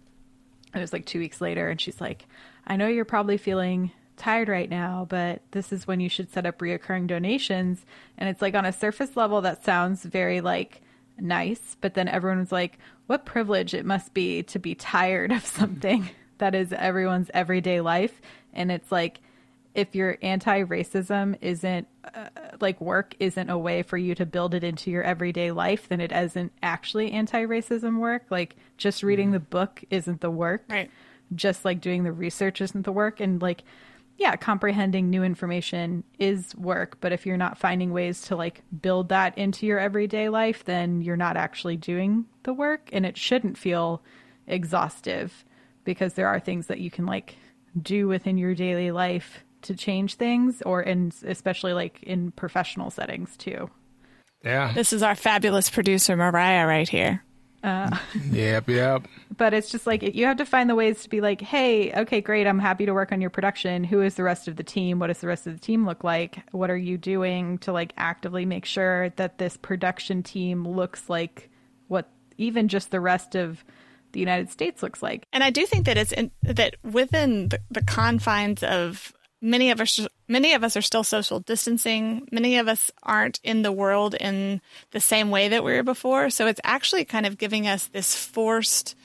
it was like two weeks later, and she's like, I know you're probably feeling tired right now, but this is when you should set up reoccurring donations. And it's like on a surface level, that sounds very like nice, but then everyone's like, what privilege it must be to be tired of something that is everyone's everyday life. And it's like, if your anti racism isn't uh, like work isn't a way for you to build it into your everyday life, then it isn't actually anti racism work. Like just reading the book isn't the work. Right. Just like doing the research isn't the work. And like, yeah, comprehending new information is work. But if you're not finding ways to like build that into your everyday life, then you're not actually doing the work. And it shouldn't feel exhaustive because there are things that you can like do within your daily life to change things or in especially like in professional settings too. Yeah. This is our fabulous producer Mariah right here. Uh, yep, yep. But it's just like you have to find the ways to be like, hey, okay, great. I'm happy to work on your production. Who is the rest of the team? What does the rest of the team look like? What are you doing to like actively make sure that this production team looks like what even just the rest of the United States looks like. And I do think that it's in, that within the, the confines of many of us many of us are still social distancing. Many of us aren't in the world in the same way that we were before. So it's actually kind of giving us this forced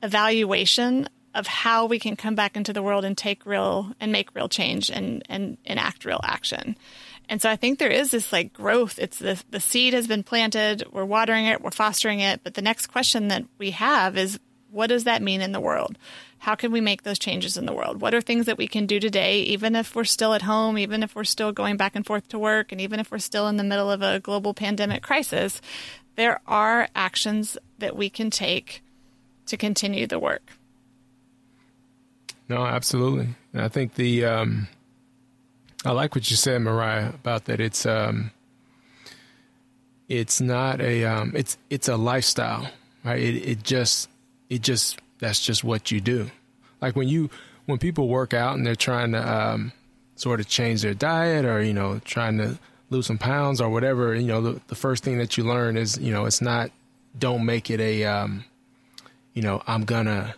evaluation of how we can come back into the world and take real and make real change and and enact real action and so I think there is this like growth. It's the the seed has been planted. We're watering it. We're fostering it. But the next question that we have is, what does that mean in the world? How can we make those changes in the world? What are things that we can do today, even if we're still at home, even if we're still going back and forth to work, and even if we're still in the middle of a global pandemic crisis? There are actions that we can take to continue the work. No, absolutely. I think the um, I like what you said, Mariah, about that. It's um, it's not a um, it's it's a lifestyle, right? It it just it just that's just what you do. Like when you when people work out and they're trying to um, sort of change their diet or you know trying to lose some pounds or whatever, you know the, the first thing that you learn is you know it's not don't make it a um, you know I'm gonna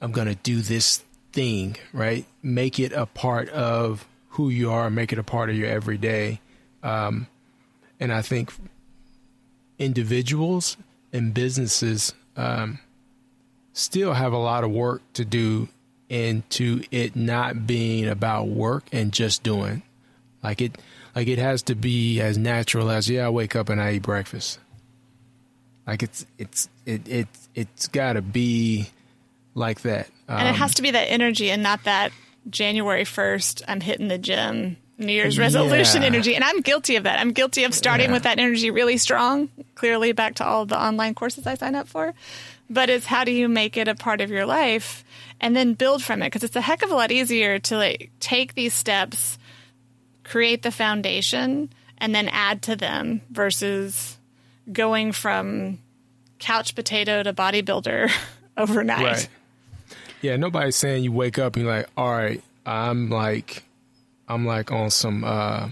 I'm gonna do this thing, right? Make it a part of who you are and make it a part of your everyday. Um, and I think individuals and businesses um, still have a lot of work to do into it not being about work and just doing. Like it like it has to be as natural as yeah I wake up and I eat breakfast. Like it's it's it it it's got to be like that. Um, and it has um, to be that energy and not that January 1st, I'm hitting the gym. New Year's resolution yeah. energy. And I'm guilty of that. I'm guilty of starting yeah. with that energy really strong, clearly back to all the online courses I sign up for. but it's how do you make it a part of your life and then build from it because it's a heck of a lot easier to like take these steps create the foundation and then add to them versus going from couch potato to bodybuilder overnight Right. Yeah, nobody's saying you wake up and you're like, all right, I'm like, I'm like on some, uh,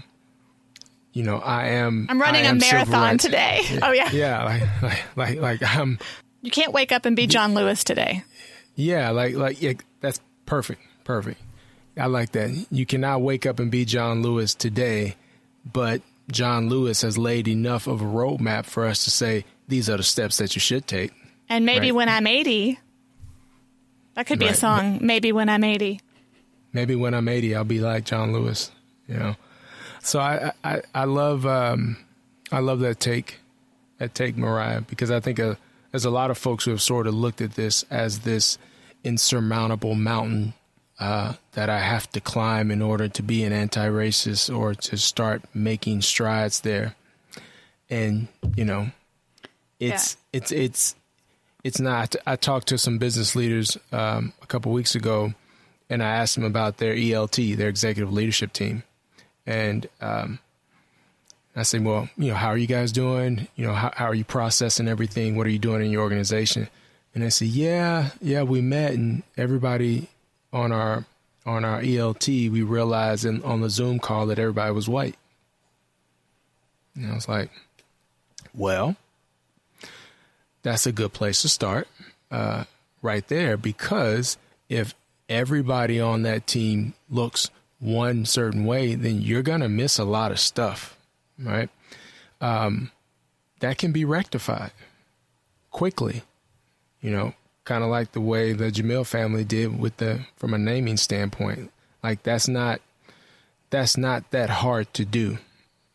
you know, I am. i'm running I a am marathon today oh yeah Yeah, like, like, like, like I'm. you can't wake up and be john lewis today Yeah, like, like, yeah, that's perfect, perfect. I like that. You cannot wake up and be John Lewis today, but John Lewis has laid enough of a roadmap for us to say these are the steps that you should take. And maybe Right. when I'm 80, that could be a Right. song. Maybe when I'm 80. maybe when I'm 80, I'll be like John Lewis, you know? So I, I, I love, um, I love that take, that take Mariah, because I think uh, there's a lot of folks who have sort of looked at this as this insurmountable mountain, uh, that I have to climb in order to be an anti-racist or to start making strides there. And, you know, it's, it's, it's, it's not. I talked to some business leaders um, a couple weeks ago, and I asked them about their ELT, their executive leadership team, and um, I said, "Well, you know, how are you guys doing? You know, how, how are you processing everything? What are you doing in your organization?" And they said, "Yeah, yeah, we met, and everybody on our on our ELT, we realized in, on the Zoom call that everybody was white." And I was like, "Well." That's a good place to start uh, right there because if everybody on that team looks one certain way, then you're going to miss a lot of stuff, right? Um, that can be rectified quickly, you know, kind of like the way the Jamail family did with the from a naming standpoint. Like that's not that's not that hard to do.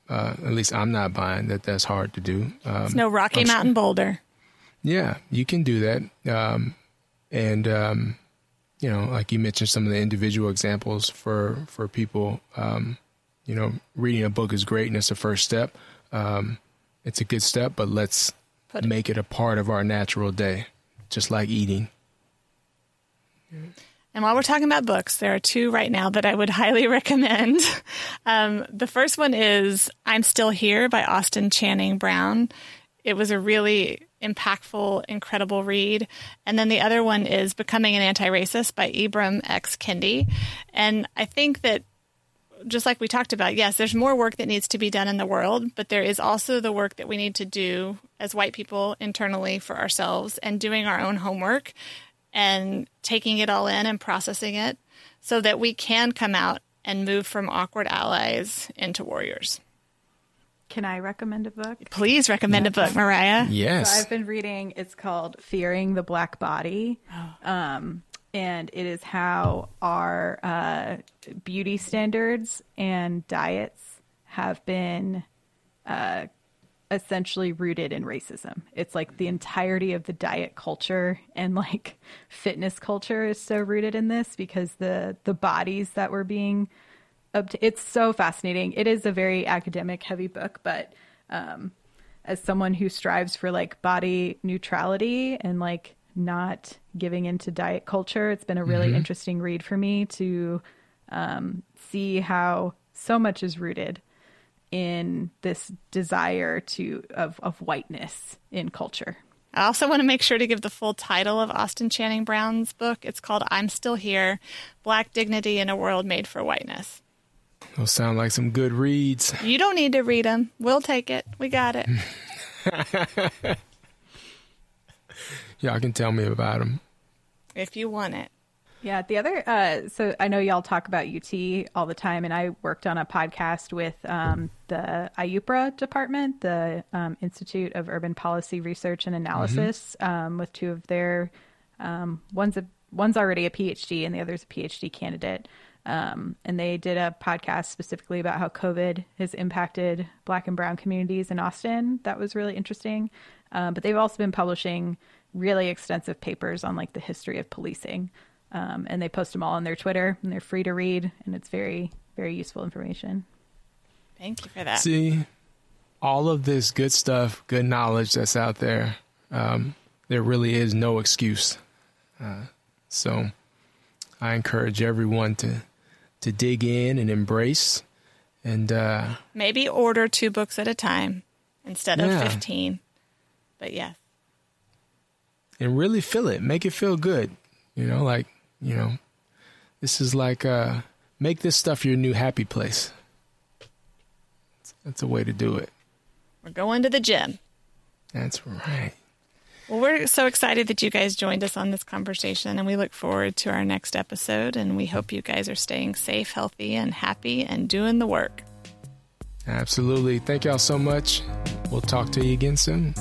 Uh, at least I'm not buying that that's hard to do. Um, It's no Rocky I'm sure- Mountain Boulder. Yeah, you can do that. Um, and, um, you know, like you mentioned some of the individual examples for, for people, um, you know, reading a book is great and it's a first step. Um, it's a good step, but let's Put make it a part of our natural day, just like eating. And while we're talking about books, there are two right now that I would highly recommend. Um, the first one is I'm Still Here by Austin Channing Brown. It was a really impactful, incredible read. And then the other one is Becoming an Anti Racist by Ibram X. Kendi. And I think that just like we talked about, yes, there's more work that needs to be done in the world, but there is also the work that we need to do as white people internally for ourselves and doing our own homework and taking it all in and processing it so that we can come out and move from awkward allies into warriors. Can I recommend a book? Please recommend a book, Mariah. Yes. So I've been reading. It's called Fearing the Black Body, um, and it is how our uh, beauty standards and diets have been uh, essentially rooted in racism. It's like the entirety of the diet culture and like fitness culture is so rooted in this because the the bodies that were being obt- it's so fascinating. It is a very academic heavy book, but um as someone who strives for like body neutrality and like not giving into diet culture, it's been a really interesting read for me to um, see how so much is rooted in this desire to of of whiteness in culture. I also want to make sure to give the full title of Austin Channing Brown's book. It's called I'm Still Here Black Dignity in a World Made for Whiteness. Those sound like some good reads. You don't need to read them. We'll take it. We got it. Y'all can tell me about them. if you want it. Yeah, the other uh so I know y'all talk about UT all the time and I worked on a podcast with um the IUPRA department, the um, Institute of Urban Policy Research and Analysis, um, with two of their um one's a one's already a PhD and the other's a PhD candidate. Um, and they did a podcast specifically about how COVID has impacted Black and Brown communities in Austin. That was really interesting. Um, but they've also been publishing really extensive papers on like the history of policing. Um, and they post them all on their Twitter, and they're free to read, and it's very, very useful information. Thank you for that. See, all of this good stuff, good knowledge that's out there. Um, there really is no excuse. Uh, so I encourage everyone to to dig in and embrace and uh, maybe order two books at a time instead of yeah. 15. But yes. And really feel it. Make it feel good. You know, like, you know, this is like uh make this stuff your new happy place. That's a way to do it. We're going to the gym. That's right. Well, we're so excited that you guys joined us on this conversation, and we look forward to our next episode. And we hope you guys are staying safe, healthy, and happy and doing the work. Absolutely. Thank y'all so much. We'll talk to you again soon.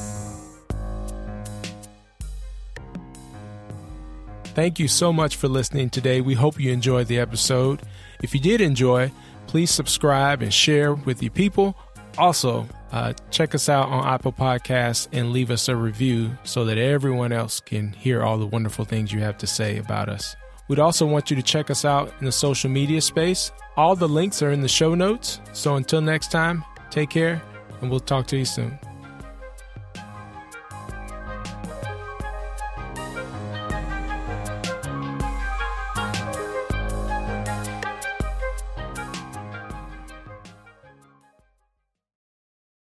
Thank you so much for listening today. We hope you enjoyed the episode. If you did enjoy, please subscribe and share with your people. Also, uh, check us out on Apple Podcasts and leave us a review so that everyone else can hear all the wonderful things you have to say about us. We'd also want you to check us out in the social media space. All the links are in the show notes. So until next time, take care and we'll talk to you soon.